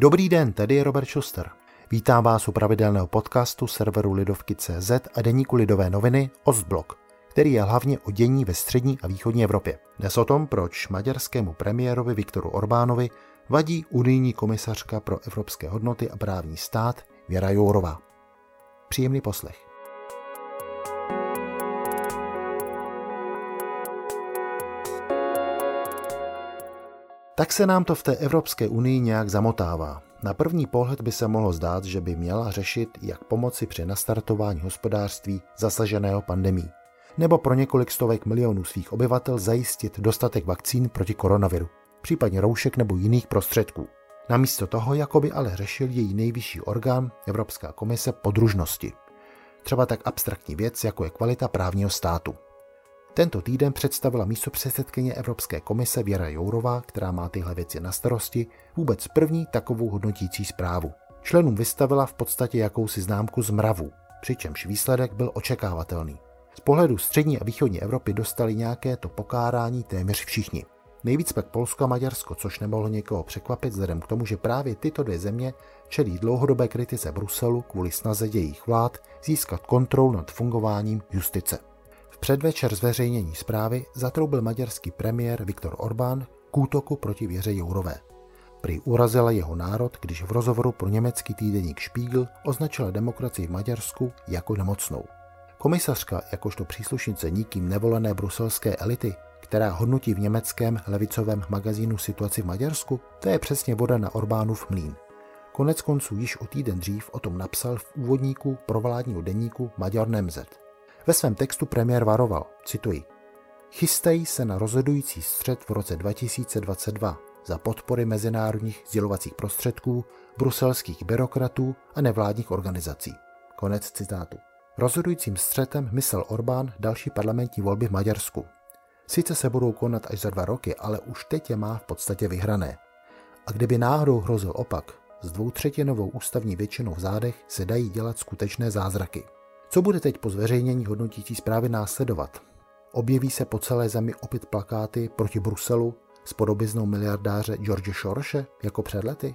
Dobrý den, tady je Robert Schuster. Vítám vás u pravidelného podcastu serveru Lidovky.cz a deníku Lidové noviny Ostblok, který je hlavně o dění ve střední a východní Evropě. Dnes o tom, proč maďarskému premiérovi Viktoru Orbánovi vadí unijní komisařka pro evropské hodnoty a právní stát Věra Jourová. Příjemný poslech. Tak se nám to v té Evropské unii nějak zamotává. Na první pohled by se mohlo zdát, že by měla řešit, jak pomoci při nastartování hospodářství zasaženého pandemí, nebo pro několik stovek milionů svých obyvatel zajistit dostatek vakcín proti koronaviru, případně roušek nebo jiných prostředků. Namísto toho jakoby ale řešil její nejvyšší orgán, Evropská komise podružnosti. Třeba tak abstraktní věc, jako je kvalita právního státu. Tento týden představila místo předsedkyně Evropské komise Věra Jourová, která má tyhle věci na starosti, vůbec první takovou hodnotící zprávu. Členům vystavila v podstatě jakousi známku z mravu, přičemž výsledek byl očekávatelný. Z pohledu střední a východní Evropy dostali nějaké to pokárání téměř všichni. Nejvíc pak Polsko a Maďarsko, což nemohlo někoho překvapit vzhledem k tomu, že právě tyto dvě země čelí dlouhodobé kritice Bruselu kvůli snaze jejich vlád získat kontrolu nad fungováním justice předvečer zveřejnění zprávy zatroubil maďarský premiér Viktor Orbán k útoku proti věře Jourové. Prý urazila jeho národ, když v rozhovoru pro německý týdeník Spiegel označila demokracii v Maďarsku jako nemocnou. Komisařka, jakožto příslušnice nikým nevolené bruselské elity, která hodnotí v německém levicovém magazínu situaci v Maďarsku, to je přesně voda na Orbánův mlín. Konec konců již o týden dřív o tom napsal v úvodníku provládního denníku Maďar Nemzet. Ve svém textu premiér varoval, cituji, Chystají se na rozhodující střed v roce 2022 za podpory mezinárodních sdělovacích prostředků, bruselských byrokratů a nevládních organizací. Konec citátu. Rozhodujícím střetem myslel Orbán další parlamentní volby v Maďarsku. Sice se budou konat až za dva roky, ale už teď je má v podstatě vyhrané. A kdyby náhodou hrozil opak, s dvoutřetinovou ústavní většinou v zádech se dají dělat skutečné zázraky. Co bude teď po zveřejnění hodnotící zprávy následovat? Objeví se po celé zemi opět plakáty proti Bruselu s podobiznou miliardáře George Sorše jako před lety?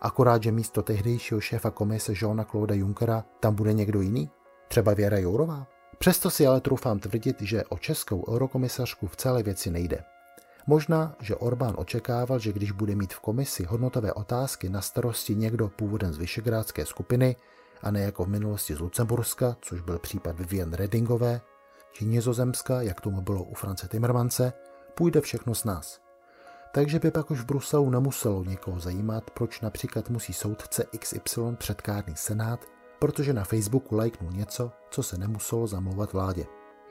Akorát, že místo tehdejšího šéfa komise Johna Claude Junckera tam bude někdo jiný? Třeba Věra Jourová? Přesto si ale troufám tvrdit, že o českou eurokomisařku v celé věci nejde. Možná, že Orbán očekával, že když bude mít v komisi hodnotové otázky na starosti někdo původem z Vyšegrádské skupiny, a ne jako v minulosti z Lucemburska, což byl případ Vivian Redingové, či Nizozemska, jak tomu bylo u France Timmermanse, půjde všechno s nás. Takže by pak už v Bruselu nemuselo někoho zajímat, proč například musí soudce XY předkárný senát, protože na Facebooku lajknul něco, co se nemuselo zamlouvat vládě.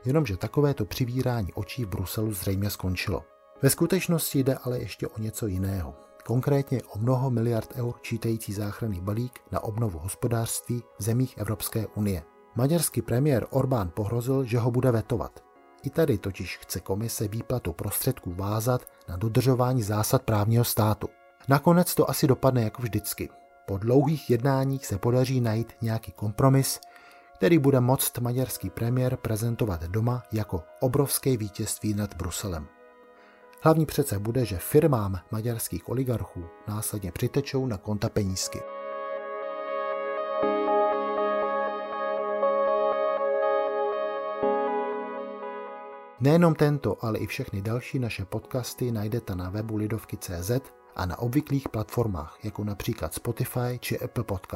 Jenomže takovéto přivírání očí v Bruselu zřejmě skončilo. Ve skutečnosti jde ale ještě o něco jiného konkrétně o mnoho miliard eur čítající záchranný balík na obnovu hospodářství v zemích Evropské unie. Maďarský premiér Orbán pohrozil, že ho bude vetovat. I tady totiž chce komise výplatu prostředků vázat na dodržování zásad právního státu. Nakonec to asi dopadne jako vždycky. Po dlouhých jednáních se podaří najít nějaký kompromis, který bude moct maďarský premiér prezentovat doma jako obrovské vítězství nad Bruselem. Hlavní přece bude, že firmám maďarských oligarchů následně přitečou na konta penízky. Nejenom tento, ale i všechny další naše podcasty najdete na webu lidovky.cz a na obvyklých platformách, jako například Spotify či Apple Podcast.